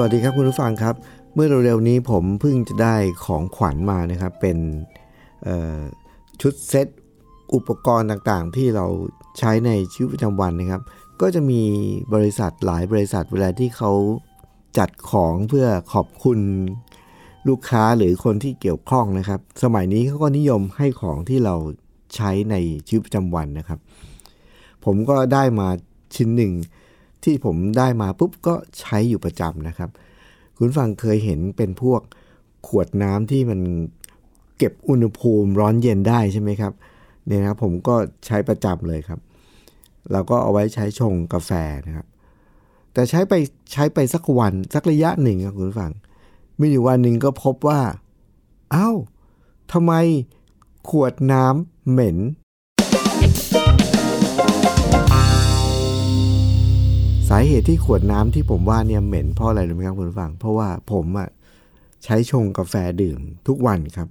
วัสดีครับคุณผู้ฟังครับ เมื่อเร็วๆนี้ผมเพิ่งจะได้ของขวัญมานะครับ เป็นชุดเซตอุปกรณ์ต่างๆ ที่เราใช้ในชีวิตประจำวันนะครับ ก็จะมีบริษัทหลายบริษัทเวลาที่เขาจัดของเพื่อขอบคุณลูกค้าหรือคนที่เกี่ยวข้องนะครับ สมัยนี้เขาก็นิยมให้ของที่เราใช้ในชีวิตประจำวันนะครับ ผมก็ได้มาชิ้นหนึ่ง ที่ผมได้มาปุ๊บก็ใช้อยู่ประจำนะครับ คุณฟังเคยเห็นเป็นพวกขวดน้ำที่มันเก็บอุณหภูมิร้อนเย็นได้ใช่ไหมครับเนี่ยนะผมก็ใช้ประจำเลยครับ เราก็เอาไว้ใช้ชงกาแฟนะครับ แต่ใช้ไปใช้ไปสักวันสักระยะหนึ่งครับคุณฟัง มีอยู่วันหนึ่งก็พบว่าอ้าวทำไมขวดน้ำเหม็น สาเหตุที่ขวดน้ำที่ผมว่าเนี่ยเหม็นเพราะอะไรรู้ไหมครับคุณผู้ฟัง เพราะว่าผมอะใช้ชงกาแฟดื่มทุกวันครับ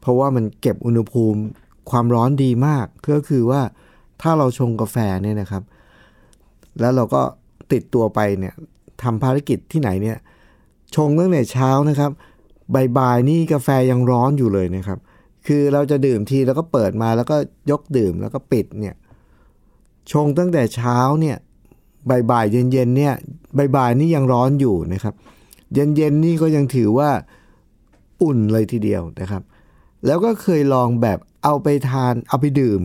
เพราะว่ามันเก็บอุณหภูมิความร้อนดีมาก ก็คือว่าถ้าเราชงกาแฟเนี่ยนะครับ แล้วเราก็ติดตัวไปเนี่ยทำภารกิจที่ไหนเนี่ยชงตั้งแต่เช้านะครับบ่ายๆนี่กาแฟยังร้อนอยู่เลยนะครับ คือเราจะดื่มทีแล้วก็เปิดมาแล้วก็ยกดื่มแล้วก็ปิดเนี่ยชงตั้งแต่เช้าเนี่ย บ่ายๆเย็นๆเนี่ยบ่ายๆนี่ยังร้อนอยู่นะครับ เย็นๆนี่ก็ยังถือว่าอุ่นเลยทีเดียวนะครับ แล้วก็เคยลองแบบเอาไปทานเอาไปดื่ม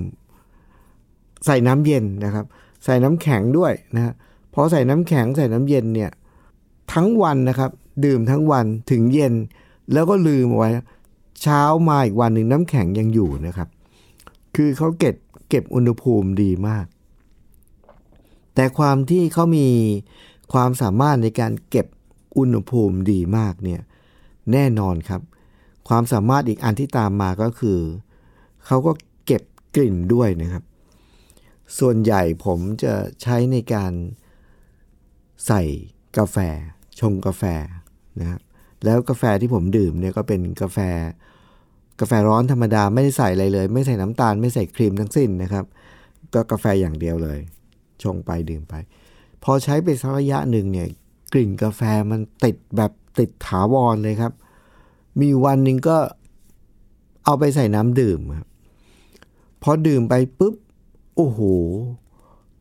ใส่น้ำเย็นนะครับ ใส่น้ำแข็งด้วยนะฮะพอใส่น้ำแข็งใส่น้ำเย็นเนี่ยทั้งวันนะครับ ดื่มทั้งวันถึงเย็น แล้วก็ลืมเอาไว้ เช้ามาอีกวันหนึ่งน้ำแข็งยังอยู่นะครับ คือเขาเก็บเก็บอุณหภูมิดีมาก แต่ความที่เขามีความสามารถในการเก็บอุณหภูมิดีมากเนี่ยแน่นอนครับ ความสามารถอีกอันที่ตามมาก็คือ เขาก็เก็บกลิ่นด้วยนะครับ ส่วนใหญ่ผมจะใช้ในการใส่กาแฟ ชงกาแฟนะครับแล้วกาแฟที่ผมดื่มเนี่ยก็เป็นกาแฟ กาแฟร้อนธรรมดาไม่ได้ใส่อะไรเลย ไม่ใส่น้ำตาลไม่ใส่ครีมทั้งสิ้นนะครับ ก็กาแฟอย่างเดียวเลย ชงไปดื่มไป พอใช้ไปสักระยะหนึ่งเนี่ยกลิ่นกาแฟมันติดแบบติดถาวรเลยครับ มีวันหนึ่งก็เอาไปใส่น้ำดื่มครับพอดื่มไปปุ๊บ โอ้โห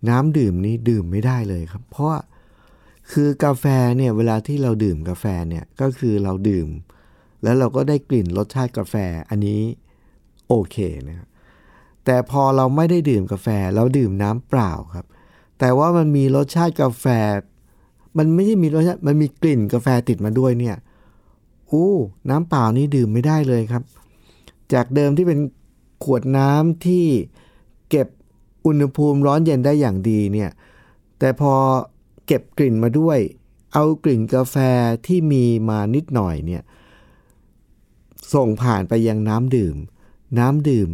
น้ำดื่มนี้ดื่มไม่ได้เลยครับ เพราะคือกาแฟเนี่ยเวลาที่เราดื่มกาแฟเนี่ยก็คือเราดื่ม แล้วเราก็ได้กลิ่นรสชาติกาแฟอันนี้โอเคนะครับแต่พอเราไม่ได้ดื่มกาแฟเราดื่มน้ำเปล่าครับ แต่ว่ามันมีรสชาติกาแฟ มันไม่ใช่มีรสชาติ มันมีกลิ่นกาแฟติดมาด้วยเนี่ยโอ้น้ำเปล่านี่ดื่มไม่ได้เลยครับ จากเดิมที่เป็นขวดน้ำที่เก็บอุณหภูมิร้อนเย็นได้อย่างดีเนี่ย แต่พอเก็บกลิ่นมาด้วย เอากลิ่นกาแฟที่มีมานิดหน่อยเนี่ย ส่งผ่านไปยังน้ำดื่ม น้ำดื่ม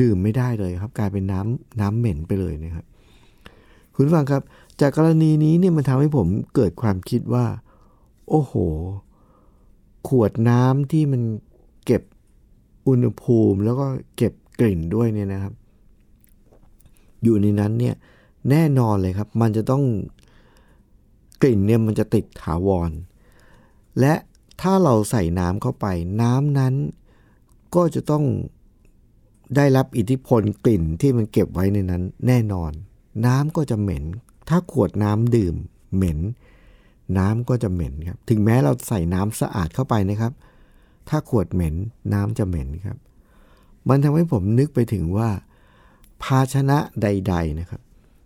ดื่มไม่ได้เลยครับ กลายเป็นน้ำน้ำเหม็นไปเลยนะครับ คุณฟังครับ จากกรณีนี้เนี่ยมันทำให้ผมเกิดความคิดว่า โอ้โห ขวดน้ำที่มันเก็บอุณหภูมิแล้วก็เก็บกลิ่นด้วยเนี่ยนะครับ อยู่ในนั้นเนี่ยแน่นอนเลยครับ มันจะต้องกลิ่นเนี่ยมันจะติดถาวร และถ้าเราใส่น้ำเข้าไป น้ำนั้นก็จะต้องได้รับอิทธิพลกลิ่นที่มันเก็บไว้ในนั้นแน่นอน น้ำก็จะเหม็น ถ้าขวดน้ำดื่มเหม็น น้ำก็จะเหม็นครับ ถึงแม้เราใส่น้ำสะอาดเข้าไปนะครับ ถ้าขวดเหม็นน้ำจะเหม็นครับ มันทำให้ผมนึกไปถึงว่า ภาชนะใด ๆนะครับ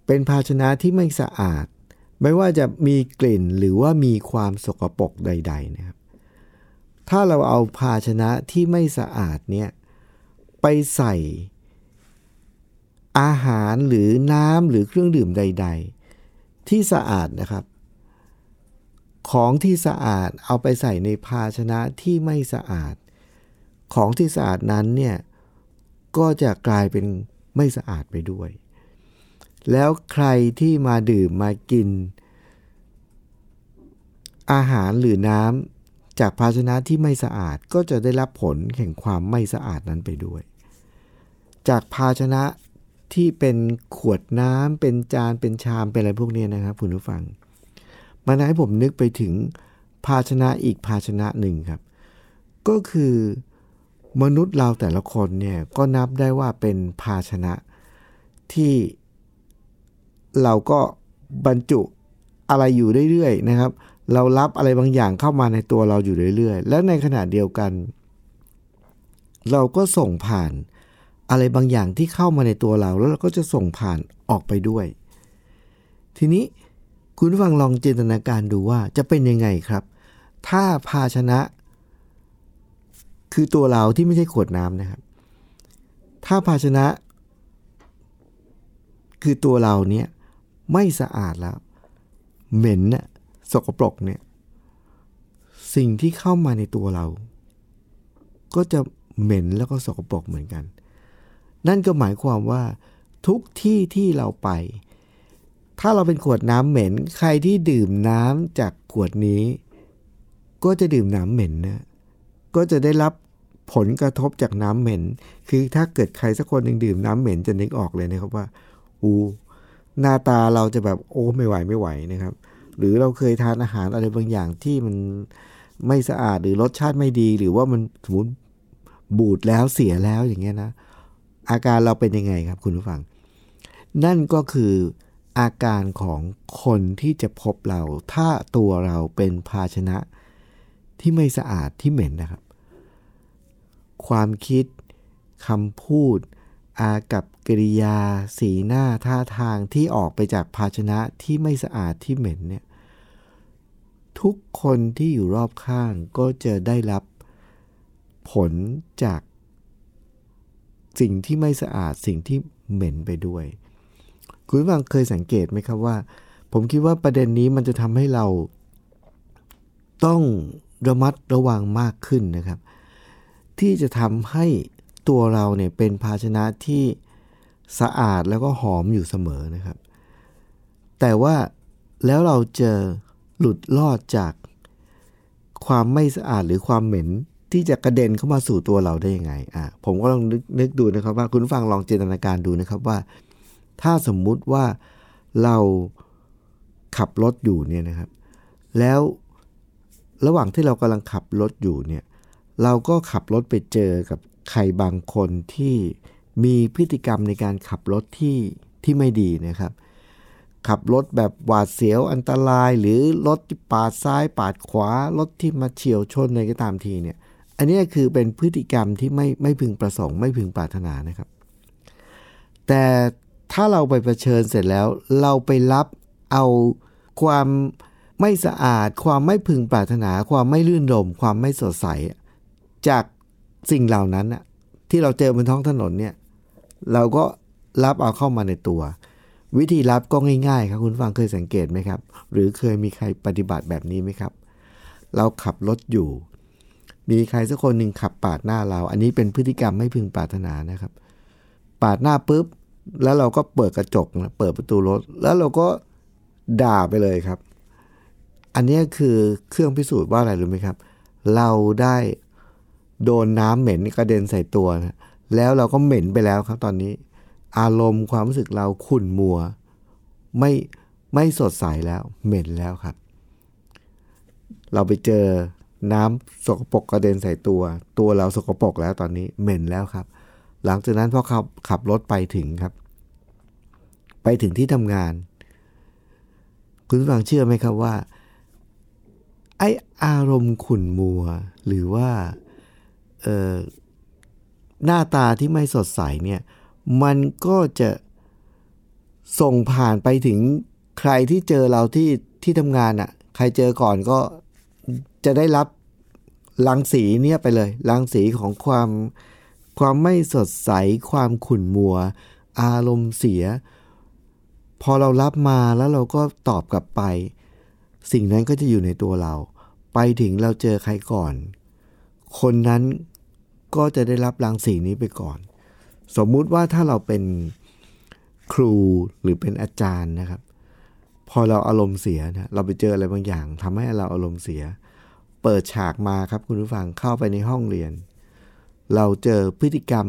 เป็นภาชนะที่ไม่สะอาด ไม่ว่าจะมีกลิ่นหรือว่ามีความสกปรกใด ๆ นะครับ ถ้าเราเอาภาชนะที่ไม่สะอาดเนี่ยไปไปใส่ อาหารหรือน้ำหรือเครื่องดื่มใด ๆ ที่สะอาดนะครับ ของที่สะอาดเอาไปใส่ในภาชนะที่ไม่สะอาด ของที่สะอาดนั้นเนี่ยก็จะกลายเป็นไม่สะอาดไปด้วย แล้วใครที่มาดื่มมากิน อาหารหรือน้ำจากภาชนะที่ไม่สะอาดก็จะได้รับผลแห่งความไม่สะอาดนั้นไปด้วย จากภาชนะ ที่เป็นขวดน้ำเป็นจานเป็นชามเป็นอะไรพวกนี้นะครับคุณผู้ฟัง มันให้ผมนึกไปถึงภาชนะอีกภาชนะหนึ่งครับ ก็คือมนุษย์เราแต่ละคนเนี่ยก็นับได้ว่าเป็นภาชนะที่เราก็บรรจุอะไรอยู่เรื่อยๆนะครับ เรารับอะไรบางอย่างเข้ามาในตัวเราอยู่เรื่อยๆ และในขณะเดียวกัน เราก็ส่งผ่าน อะไรบางอย่างที่เข้ามาในตัวเรา แล้วเราก็จะส่งผ่านออกไปด้วย ทีนี้คุณฟังลองจินตนาการดูว่าจะเป็นยังไงครับ ถ้าภาชนะ คือตัวเราที่ไม่ใช่ขวดน้ำนะครับ ถ้าภาชนะ คือตัวเราเนี่ยไม่สะอาดแล้ว เหม็นน่ะสกปรกเนี่ย สิ่งที่เข้ามาในตัวเรา ก็จะเหม็นแล้วก็สกปรกเหมือนกัน นั่นก็หมายความว่าทุกที่ที่เราไป ถ้าเราเป็นขวดน้ำเหม็น ใครที่ดื่มน้ำจากขวดนี้ ก็จะดื่มน้ำเหม็นนะก็จะได้รับผลกระทบจากน้ำเหม็น คือถ้าเกิดใครสักคนหนึ่งดื่มน้ำเหม็นจะนึกออกเลยนะครับว่าอูหน้าตาเราจะแบบโอ้ไม่ไหวไม่ไหวนะครับ หรือเราเคยทานอาหารอะไรบางอย่างที่มันไม่สะอาดหรือรสชาติไม่ดี หรือว่ามันสมมติบูดแล้วเสียแล้วอย่างเงี้ยนะ อาการเราเป็นยังไงครับคุณผู้ฟัง นั่นก็คืออาการของคนที่จะพบเรา ถ้าตัวเราเป็นภาชนะที่ไม่สะอาดที่เหม็นนะครับ ความคิดคำพูด อากับกิริยา สีหน้าท่าทางที่ออกไปจากภาชนะที่ไม่สะอาดที่เหม็นเนี่ยทุกคนที่อยู่รอบข้างก็จะได้รับผลจาก สิ่งที่ไม่สะอาดสิ่งที่เหม็นไปด้วย คุณผู้ฟังเคยสังเกตไหมครับว่า ผมคิดว่าประเด็นนี้มันจะทำให้เราต้องระมัดระวังมากขึ้นนะครับ ที่จะทำให้ตัวเราเนี่ยเป็นภาชนะที่สะอาดแล้วก็หอมอยู่เสมอนะครับ แต่ว่าแล้วเราจะหลุดรอดจากความไม่สะอาดหรือความเหม็น ที่จะกระเด็นเข้ามาสู่ตัวเราได้ยังไงอะผมก็ลองนึกนึกดูนะครับว่าคุณฟังลองจินตนาการดูนะครับว่า ถ้าสมมุติว่าเราขับรถอยู่เนี่ยนะครับ แล้วระหว่างที่เรากำลังขับรถอยู่เนี่ยเราก็ขับรถไปเจอกับใครบางคนที่มีพฤติกรรมในการขับรถที่ที่ไม่ดีนะครับ ขับรถแบบหวาดเสียวอันตรายหรือรถปาดซ้ายปาดขวา รถที่มาเฉียวชนอะไรก็ตามทีเนี่ย อันนี้คือเป็นพฤติกรรมที่ไม่ไม่พึงประสงค์ไม่พึงปรารถนานะครับ แต่ถ้าเราไปเผชิญเสร็จแล้ว เราไปรับเอาความไม่สะอาด ความไม่พึงปรารถนา ความไม่ลื่นรมความไม่สดใส จากสิ่งเหล่านั้นอะที่เราเจอบนท้องถนนเนี่ย เราก็รับเอาเข้ามาในตัว วิธีรับก็ง่ายๆครับคุณฟังเคยสังเกตไหมครับ หรือเคยมีใครปฏิบัติแบบนี้ไหมครับ เราขับรถอยู่ มีใครสักคนหนึ่งขับปาดหน้าเรา อันนี้เป็นพฤติกรรมไม่พึงปรารถนานะครับ ปาดหน้าปุ๊บ แล้วเราก็เปิดกระจกนะเปิดประตูรถ แล้วเราก็ด่าไปเลยครับ อันนี้คือเครื่องพิสูจน์ว่าอะไรรู้ไหมครับ เราได้โดนน้ำเหม็นกระเด็นใส่ตัวนะแล้วเราก็เหม็นไปแล้วครับตอนนี้ อารมณ์ความรู้สึกเราขุ่นมัว ไม่ไม่สดใสแล้ว เหม็นแล้วครับ เราไปเจอ น้ำสกปรกกระเด็นใส่ตัว ตัวเราสกปรกแล้วตอนนี้เหม็นแล้วครับ หลังจากนั้นพอขับขับรถไปถึงครับ ไปถึงที่ทำงาน คุณฟังเชื่อไหมครับว่า ไออารมณ์ขุ่นมัว หรือว่าหน้าตาที่ไม่สดใสเนี่ย มันก็จะส่งผ่านไปถึงใครที่เจอเราที่ที่ทำงานอะ่ะ ใครเจอก่อนก็ จะได้รับรังสีเนี่ยไปเลยรังสีของความความไม่สดใส ความขุ่นมัว อารมณ์เสีย พอเรารับมาแล้วเราก็ตอบกลับไป สิ่งนั้นก็จะอยู่ในตัวเรา ไปถึงเราเจอใครก่อน คนนั้นก็จะได้รับรังสีนี้ไปก่อน สมมุติว่าถ้าเราเป็นครูหรือเป็นอาจารย์นะครับ พอเราอารมณ์เสียนะเราไปเจออะไรบางอย่างทำให้เราอารมณ์เสีย เปิดฉากมาครับคุณผู้ฟังเข้าไปในห้องเรียน เราเจอพฤติกรรม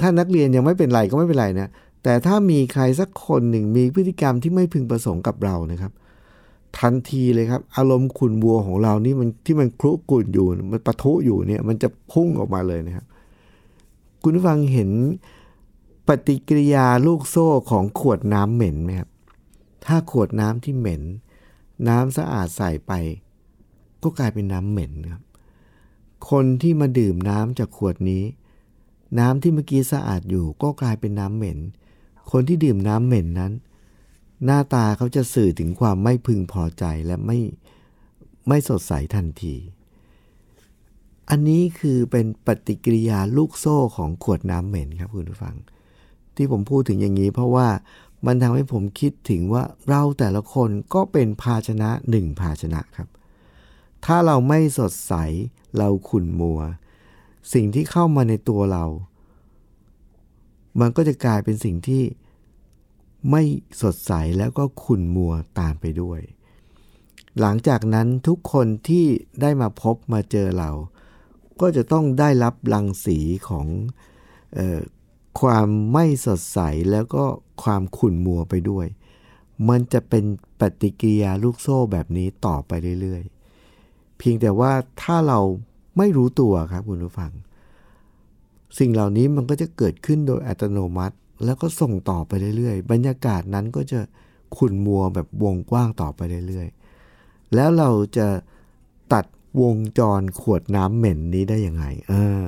ถ้านักเรียนยังไม่เป็นไรก็ไม่เป็นไรนะแต่ถ้ามีใครสักคนหนึ่งมีพฤติกรรมที่ไม่พึงประสงค์กับเรานะครับ ทันทีเลยครับ อารมณ์ขุนบัวของเรานี่มันที่มันคลุกุ่นอยู่ มันปะทุอยู่เนี่ย มันจะพุ่งออกมาเลยนะครับ คุณผู้ฟังเห็นปฏิกิริยาลูกโซ่ของขวดน้ำเหม็นไหมครับ ถ้าขวดน้ำที่เหม็น น้ำสะอาดใส่ไป ก็กลายเป็นน้ำเหม็นครับ คนที่มาดื่มน้ำจากขวดนี้ น้ำที่เมื่อกี้สะอาดอยู่ ก็กลายเป็นน้ำเหม็น คนที่ดื่มน้ำเหม็นนั้น หน้าตาเขาจะสื่อถึงความไม่พึงพอใจและไม่ไม่สดใสทันที อันนี้คือเป็นปฏิกิริยาลูกโซ่ของขวดน้ำเหม็นครับคุณผู้ฟัง ที่ผมพูดถึงอย่างนี้เพราะว่ามันทำให้ผมคิดถึงว่าเราแต่ละคนก็เป็นภาชนะหนึ่งภาชนะครับ ถ้าเราไม่สดใส เราขุ่นมัว สิ่งที่เข้ามาในตัวเรา มันก็จะกลายเป็นสิ่งที่ไม่สดใสแล้วก็ขุ่นมัวตามไปด้วย หลังจากนั้นทุกคนที่ได้มาพบมาเจอเรา ก็จะต้องได้รับรังสีของออความไม่สดใสแล้วก็ความขุ่นมัวไปด้วย มันจะเป็นปฏิกิริยาลูกโซ่แบบนี้ต่อไปเรื่อย พียงแต่ว่าถ้าเราไม่รู้ตัวครับคุณผู้ฟัง สิ่งเหล่านี้มันก็จะเกิดขึ้นโดยอัตโนมัติ แล้วก็ส่งต่อไปเรื่อยๆ บรรยากาศนั้นก็จะขุ่นมัวแบบวงกว้างต่อไปเรื่อยๆ แล้วเราจะตัดวงจรขวดน้ำเหม็นนี้ได้ยังไงเออ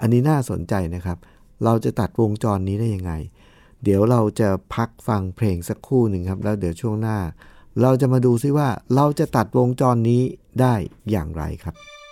อันนี้น่าสนใจนะครับ เราจะตัดวงจรนี้ได้ยังไง เดี๋ยวเราจะพักฟังเพลงสักครู่หนึ่งครับ แล้วเดี๋ยวช่วงหน้า เราจะมาดูซิว่าเราจะตัดวงจรนี้ได้อย่างไรครับ「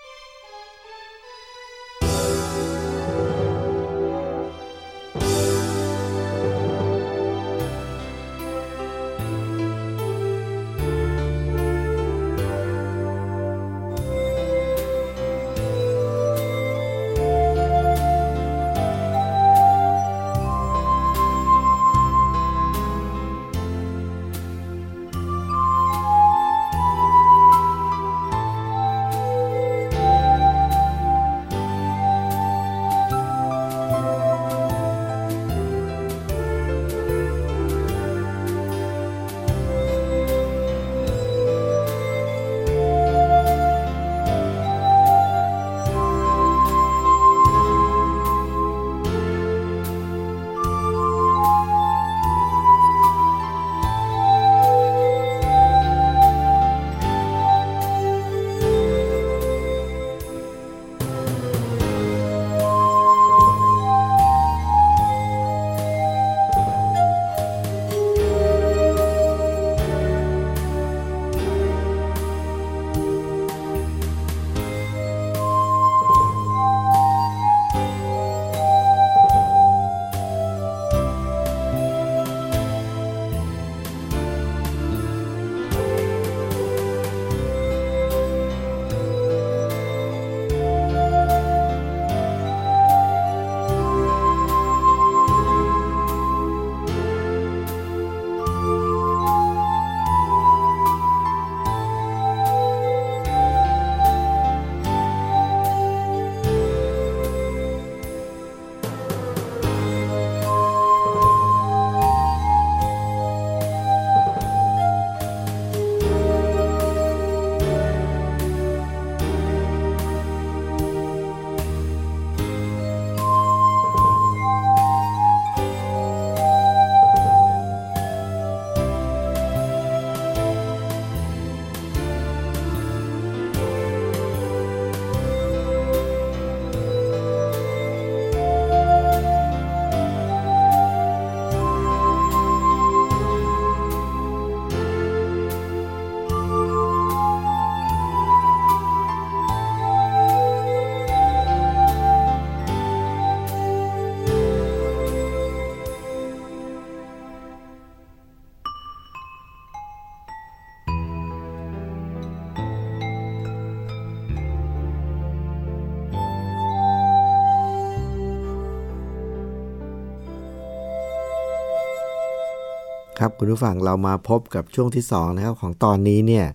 ครับคุณผู้ฟังเรามาพบกับช่วงที่2นะครับของตอนนี้เนี่ย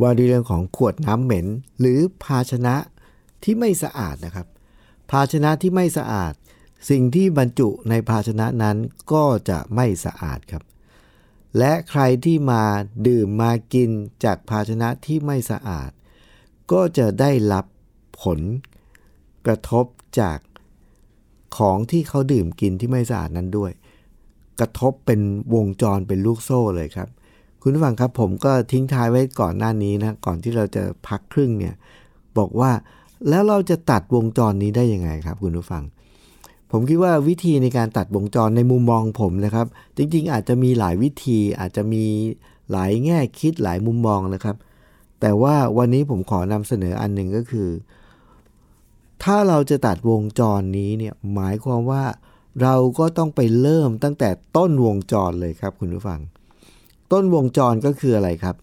ว่าด้วยเรื่องของขวดน้ำเหม็น หรือภาชนะที่ไม่สะอาดนะครับ ภาชนะที่ไม่สะอาด สิ่งที่บรรจุในภาชนะนั้นก็จะไม่สะอาดครับ และใครที่มาดื่มมากินจากภาชนะที่ไม่สะอาด ก็จะได้รับผลกระทบจากของที่เขาดื่มกินที่ไม่สะอาดนั้นด้วย กระทบเป็นวงจรเป็นลูกโซ่เลยครับ คุณผู้ฟังครับผมก็ทิ้งท้ายไว้ก่อนหน้านี้นะก่อนที่เราจะพักครึ่งเนี่ยบอกว่าแล้วเราจะตัดวงจรนี้ได้ยังไงครับ คุณผู้ฟัง ผมคิดว่าวิธีในการตัดวงจรในมุมมองผมนะครับ จริง ๆ อาจจะมีหลายวิธีอาจจะมีหลายแง่คิดหลายมุมมองนะครับ แต่ว่าวันนี้ผมขอนำเสนออันหนึ่งก็คือ ถ้าเราจะตัดวงจรนี้เนี่ยหมายความว่า เราก็ต้องไปเริ่มตั้งแต่ต้นวงจรเลยครับคุณผู้ฟัง ต้นวงจรก็คืออะไรครับ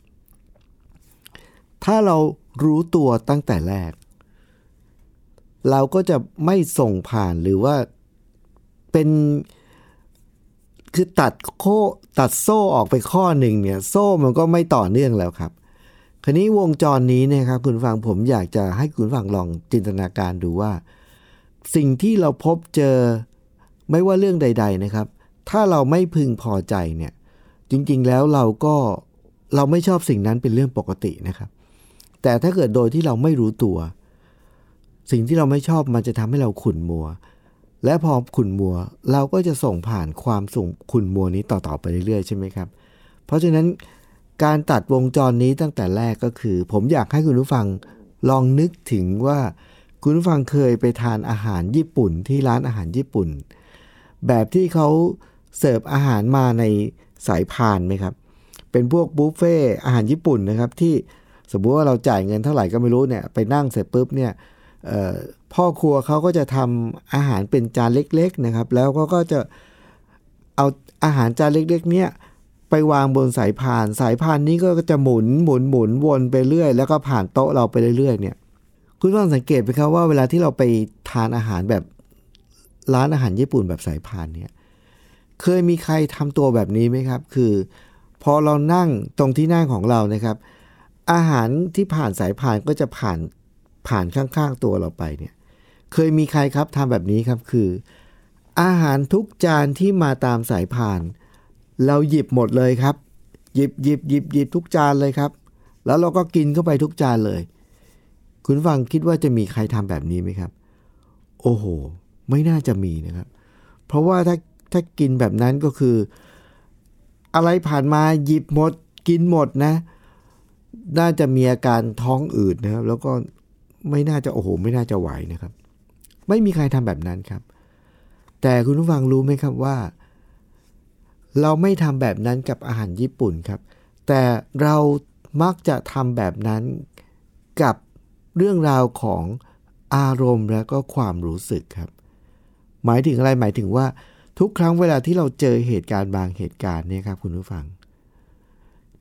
ถ้าเรารู้ตัวตั้งแต่แรก เราก็จะไม่ส่งผ่านหรือว่าเป็นคือตัดโคตัดโซ่ออกไปข้อหนึ่งเนี่ย โซ่มันก็ไม่ต่อเนื่องแล้วครับ คราวนี้วงจรนี้เนี่ยครับคุณฟังผมอยากจะให้คุณฟังลองจินตนาการดูว่า สิ่งที่เราพบเจอ ไม่ว่าเรื่องใด ๆนะครับ ถ้าเราไม่พึงพอใจเนี่ยจริงๆแล้วเราก็เราไม่ชอบสิ่งนั้นเป็นเรื่องปกตินะครับ แต่ถ้าเกิดโดยที่เราไม่รู้ตัว สิ่งที่เราไม่ชอบมันจะทำให้เราขุ่นมัว และพอขุ่นมัว เราก็จะส่งผ่านความส่งขุ่นมัวนี้ต่อๆไปเรื่อยๆใช่ไหมครับ เพราะฉะนั้นการตัดวงจรนี้ตั้งแต่แรกก็คือ ผมอยากให้คุณผู้ฟังลองนึกถึงว่าคุณผู้ฟังเคยไปทานอาหารญี่ปุ่นที่ร้านอาหารญี่ปุ่น แบบที่เขาเสิร์ฟอาหารมาในสายพานไหมครับ เป็นพวกบุฟเฟ่อาหารญี่ปุ่นนะครับ ที่สมมุติว่าเราจ่ายเงินเท่าไหร่ก็ไม่รู้เนี่ยไปนั่งเสร็จปุ๊บเนี่ยพ่อครัวเขาก็จะทำอาหารเป็นจานเล็ก ๆนะครับ แล้วก็ก็จะเอาอาหารจานเล็ก ๆ เนี่ยไปวางบนสายพาน สายพานนี้ก็จะหมุนหมุนหมุนวนไปเรื่อย แล้วก็ผ่านโต๊ะเราไปเรื่อยๆเนี่ยคุณต้องสังเกตไหมครับว่าเวลาที่เราไปทานอาหารแบบ ร้านอาหารญี่ปุ่นแบบสายพานเนี่ยเคยมีใครทำตัวแบบนี้ไหมครับ คือพอเรานั่งตรงที่นั่งของเรานะครับ อาหารที่ผ่านสายพานก็จะผ่านผ่านข้างๆตัวเราไปเนี่ย เคยมีใครครับทำแบบนี้ครับคือ อาหารทุกจานที่มาตามสายพาน เราหยิบหมดเลยครับ หยิบหยิบหยิบหยิบทุกจานเลยครับ แล้วเราก็กินเข้าไปทุกจานเลย คุณฟังคิดว่าจะมีใครทำแบบนี้ไหมครับ โอ้โห ไม่น่าจะมีนะครับ เพราะว่าถ้าถ้ากินแบบนั้นก็คือ อะไรผ่านมาหยิบหมด กินหมดนะ น่าจะมีอาการท้องอืดนะครับ แล้วก็ไม่น่าจะโอ้โห ไม่น่าจะไหวนะครับ ไม่มีใครทำแบบนั้นครับ แต่คุณผู้ฟังรู้ไหมครับว่า เราไม่ทำแบบนั้นกับอาหารญี่ปุ่นครับ แต่เรามักจะทำแบบนั้นกับเรื่องราวของอารมณ์และก็ความรู้สึกครับ หมายถึงอะไรหมายถึงว่าทุกครั้งเวลาที่เราเจอเหตุการณ์บางเหตุการณ์เนี่ยครับคุณผู้ฟัง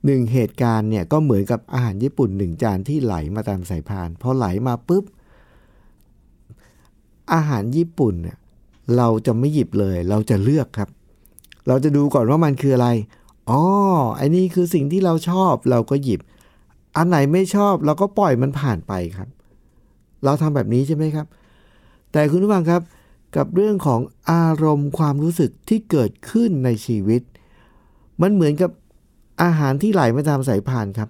หนึ่งเหตุการณ์เนี่ยก็เหมือนกับอาหารญี่ปุ่นหนึ่งจานที่ไหลมาตามสายพานพอไหลมาปุ๊บ อาหารญี่ปุ่นเนี่ยเราจะไม่หยิบเลย เราจะเลือกครับ เราจะดูก่อนว่ามันคืออะไรอ๋อไอ้นี่คือสิ่งที่เราชอบเราก็หยิบ อันไหนไม่ชอบเราก็ปล่อยมันผ่านไปครับ เราทำแบบนี้ใช่ไหมครับ แต่คุณผู้ฟังครับ กับเรื่องของอารมณ์ความรู้สึกที่เกิดขึ้นในชีวิต มันเหมือนกับอาหารที่ไหลมาตามสายพานครับ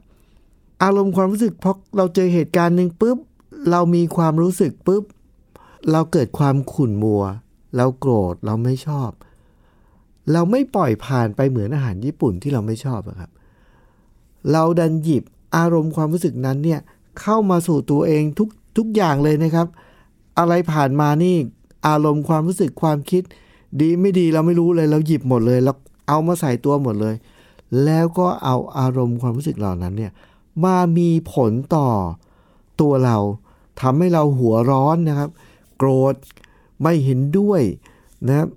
อารมณ์ความรู้สึกพอเราเจอเหตุการณ์หนึ่งปุ๊บ เรามีความรู้สึกปุ๊บ เราเกิดความขุ่นมัว เราโกรธเราไม่ชอบ เราไม่ปล่อยผ่านไปเหมือนอาหารญี่ปุ่นที่เราไม่ชอบครับ เราดันหยิบอารมณ์ความรู้สึกนั้นเนี่ยเข้ามาสู่ตัวเองทุกทุกอย่างเลยนะครับ อะไรผ่านมานี่ อารมณ์ความรู้สึกความคิด ดีไม่ดีเราไม่รู้เลย เราหยิบหมดเลยเราเอามาใส่ตัวหมดเลย แล้วก็เอาอารมณ์ความรู้สึกเหล่านั้นเนี่ยมามีผลต่อตัวเราทำให้เราหัวร้อนนะครับ โกรธไม่เห็นด้วยนะครับ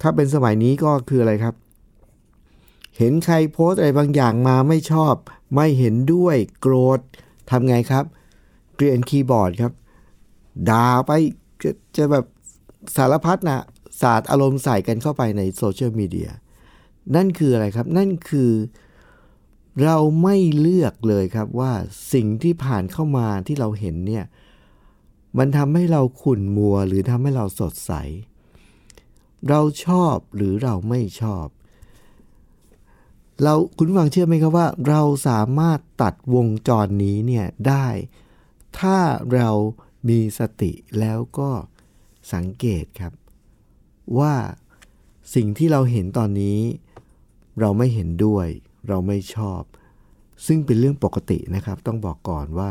ถ้าเป็นสมัยนี้ก็คืออะไรครับ เห็นใครโพสอะไรบางอย่างมาไม่ชอบ ไม่เห็นด้วยโกรธทำไงครับ เกลียนคีย์บอร์ดครับด่าไปจะจะแบบ สารพัดนะศาสตร์อารมณ์ใส่กันเข้าไปในโซเชียลมีเดียนั่นคืออะไรครับ นั่นคือเราไม่เลือกเลยครับว่าสิ่งที่ผ่านเข้ามาที่เราเห็นเนี่ยมันทำให้เราขุ่นมัวหรือทำให้เราสดใส เราชอบหรือเราไม่ชอบ เราคุณฟังเชื่อไหมครับว่า เราสามารถตัดวงจรนี้เนี่ยได้ ถ้าเรามีสติแล้วก็ สังเกตครับ ว่าสิ่งที่เราเห็นตอนนี้ เราไม่เห็นด้วย เราไม่ชอบ ซึ่งเป็นเรื่องปกตินะครับ ต้องบอกก่อนว่า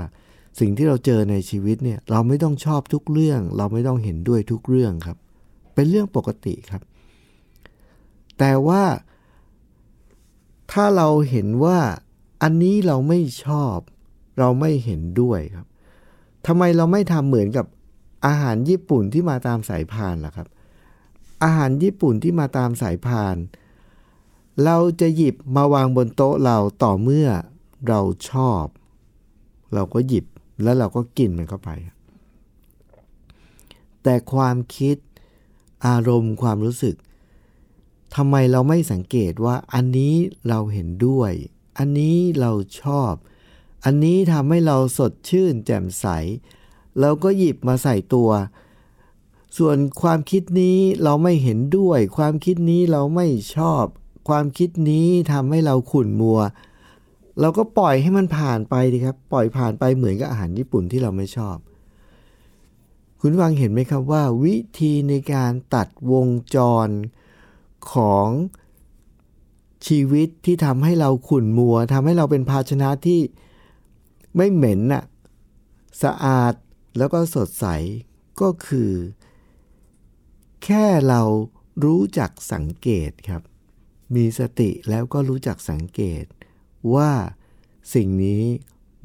สิ่งที่เราเจอในชีวิตเนี่ยเราไม่ต้องชอบทุกเรื่อง เราไม่ต้องเห็นด้วยทุกเรื่องครับ เป็นเรื่องปกติครับ แต่ว่าถ้าเราเห็นว่าอันนี้เราไม่ชอบ เราไม่เห็นด้วยครับทำไมเราไม่ทำเหมือนกับ อาหารญี่ปุ่นที่มาตามสายพานล่ะครับ อาหารญี่ปุ่นที่มาตามสายพาน เราจะหยิบมาวางบนโต๊ะเราต่อเมื่อเราชอบ เราก็หยิบแล้วเราก็กินมันเข้าไป แต่ความคิดอารมณ์ความรู้สึกทำไมเราไม่สังเกตว่าอันนี้เราเห็นด้วย อันนี้เราชอบ อันนี้ทำให้เราสดชื่นแจ่มใส เราก็หยิบมาใส่ตัว ส่วนความคิดนี้เราไม่เห็นด้วย ความคิดนี้เราไม่ชอบ ความคิดนี้ทำให้เราขุ่นมัว เราก็ปล่อยให้มันผ่านไปดีครับ ปล่อยผ่านไปเหมือนกับอาหารญี่ปุ่นที่เราไม่ชอบ คุณฟังเห็นไหมครับว่า วิธีในการตัดวงจรของชีวิตที่ทำให้เราขุ่นมัวทำให้เราเป็นภาชนะที่ไม่เหม็นน่ะสะอาด แล้วก็สดใสก็คือ แค่เรารู้จักสังเกตครับ มีสติแล้วก็รู้จักสังเกต ว่าสิ่งนี้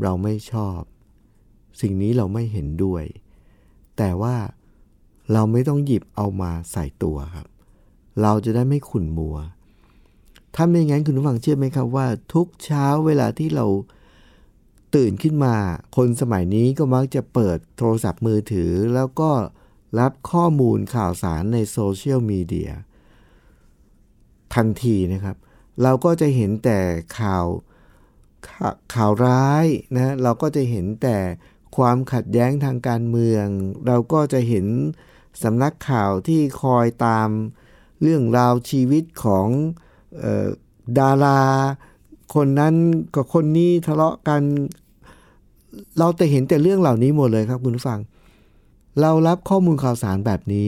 เราไม่ชอบ สิ่งนี้เราไม่เห็นด้วย แต่ว่าเราไม่ต้องหยิบเอามาใส่ตัวครับ เราจะได้ไม่ขุ่นมัวถ้าไม่งั้นคุณผู้ฟังเชื่อไหมครับว่า ทุกเช้าเวลาที่เรา ตื่นขึ้นมา คนสมัยนี้ก็มักจะเปิดโทรศัพท์มือถือ แล้วก็รับข้อมูลข่าวสารในโซเชียลมีเดียทันทีนะครับ เราก็จะเห็นแต่ข่าวขข่าวร้ายนะเราก็จะเห็นแต่ความขัดแย้งทางการเมือง เราก็จะเห็นสำนักข่าวที่คอยตามเรื่องราวชีวิตของออดารา คนนั้นกับคนนี้ทะเลาะกัน เราจะเห็นแต่เรื่องเหล่านี้หมดเลยครับคุณผู้ฟัง เรารับข้อมูลข่าวสารแบบนี้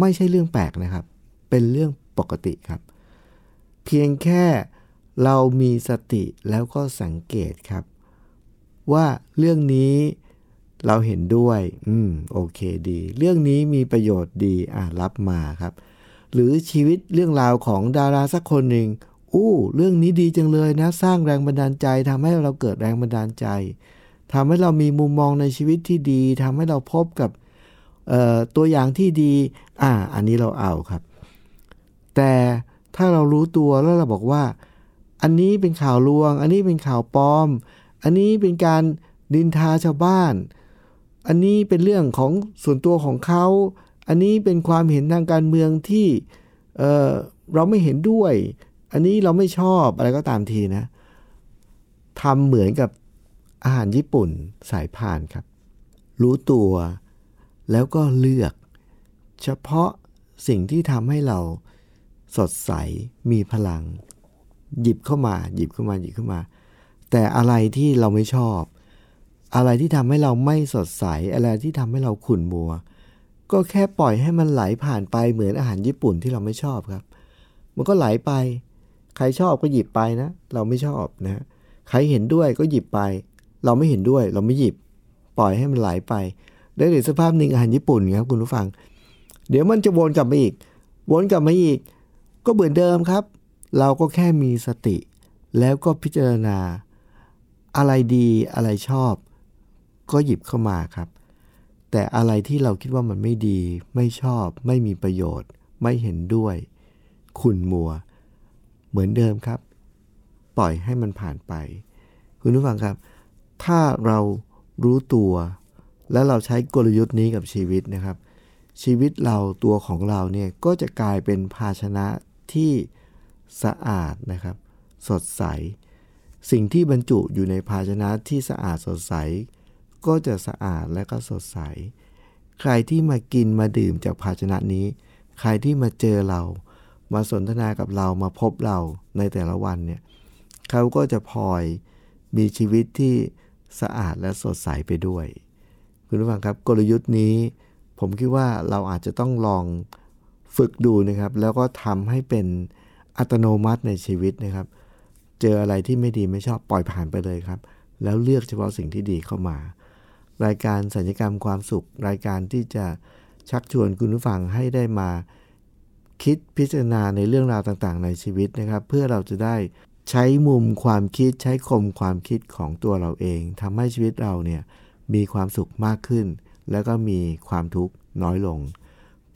ไม่ใช่เรื่องแปลกนะครับ เป็นเรื่องปกติครับ เพียงแค่เรามีสติแล้วก็สังเกตครับ ว่าเรื่องนี้เราเห็นด้วย อืม โอเคดี เรื่องนี้มีประโยชน์ดี อะ รับมาครับ หรือชีวิตเรื่องราวของดาราสักคนหนึ่ง อู้ เรื่องนี้ดีจังเลยนะ สร้างแรงบันดาลใจทำให้เราเกิดแรงบันดาลใจทำให้เรามีมุมมองในชีวิตที่ดีทำให้เราพบกับตัวอย่างที่ดี อ่า อันนี้เราเอาครับ แต่ถ้าเรารู้ตัวแล้วเราบอกว่า อันนี้เป็นข่าวลวง อันนี้เป็นข่าวปลอม อันนี้เป็นการดินทาชาวบ้าน อันนี้เป็นเรื่องของส่วนตัวของเขา อันนี้เป็นความเห็นทางการเมืองที่เเราไม่เห็นด้วย อันนี้เราไม่ชอบอะไรก็ตามทีนะทำเหมือนกับอาหารญี่ปุ่นสายพานครับ รู้ตัวแล้วก็เลือก เฉพาะสิ่งที่ทำให้เราสดใสมีพลัง หยิบเข้ามา หยิบเข้ามาหยิบเข้ามา แต่อะไรที่เราไม่ชอบ อะไรที่ทำให้เราไม่สดใส อะไรที่ทำให้เราขุ่นมัว ก็แค่ปล่อยให้มันไหลผ่านไปเหมือนอาหารญี่ปุ่นที่เราไม่ชอบครับ มันก็ไหลไป ใครชอบก็หยิบไปนะ เราไม่ชอบนะ ใครเห็นด้วยก็หยิบไป เราไม่เห็นด้วย เราไม่หยิบ ปล่อยให้มันไหลไปได้เห็นสภาพหนึ่งอาหารญี่ปุ่นครับคุณผู้ฟัง เดี๋ยวมันจะวนกลับมาอีก วนกลับมาอีก ก็เหมือนเดิมครับ เราก็แค่มีสติ แล้วก็พิจารณา อะไรดีอะไรชอบ ก็หยิบเข้ามาครับ แต่อะไรที่เราคิดว่ามันไม่ดี ไม่ชอบ ไม่มีประโยชน์ ไม่เห็นด้วยขุนมัว เหมือนเดิมครับ ปล่อยให้มันผ่านไป คุณผู้ฟังครับ ถ้าเรารู้ตัว แล้วเราใช้กลยุทธ์นี้กับชีวิตนะครับ ชีวิตเราตัวของเราเนี่ยก็จะกลายเป็นภาชนะที่สะอาดนะครับ สดใส สิ่งที่บรรจุอยู่ในภาชนะที่สะอาดสดใส ก็จะสะอาดและก็สดใส ใครที่มากินมาดื่มจากภาชนะนี้ ใครที่มาเจอเรา มาสนทนากับเรามาพบเราในแต่ละวันเนี่ยเขาก็จะพลอยมีชีวิตที่สะอาดและสดใสไปด้วย คุณผู้ฟังครับกลยุทธ์นี้ ผมคิดว่าเราอาจจะต้องลองฝึกดูนะครับ แล้วก็ทำให้เป็นอัตโนมัติในชีวิตนะครับ เจออะไรที่ไม่ดีไม่ชอบปล่อยผ่านไปเลยครับ แล้วเลือกเฉพาะสิ่งที่ดีเข้ามา รายการสัญญกรรมความสุข รายการที่จะชักชวนคุณผู้ฟังให้ได้มา คิดพิจารณาในเรื่องราวต่างๆ ในชีวิตนะครับ เพื่อเราจะได้ใช้มุมความคิดใช้คมความคิดของตัวเราเองทำให้ชีวิตเราเนี่ยมีความสุขมากขึ้น แล้วก็มีความทุกข์น้อยลง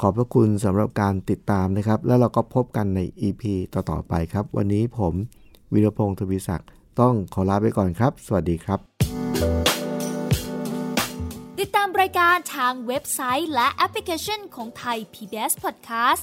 ขอบพระคุณสำหรับการติดตามนะครับ แล้วเราก็พบกันใน EP ต่อ ๆ ไปครับ วันนี้ผมวิรพงศ์ทวีศักดิ์ต้องขอลาไปก่อนครับ สวัสดีครับ ติดตามรายการทางเว็บไซต์และแอปพลิเคชันของไทย PBS Podcast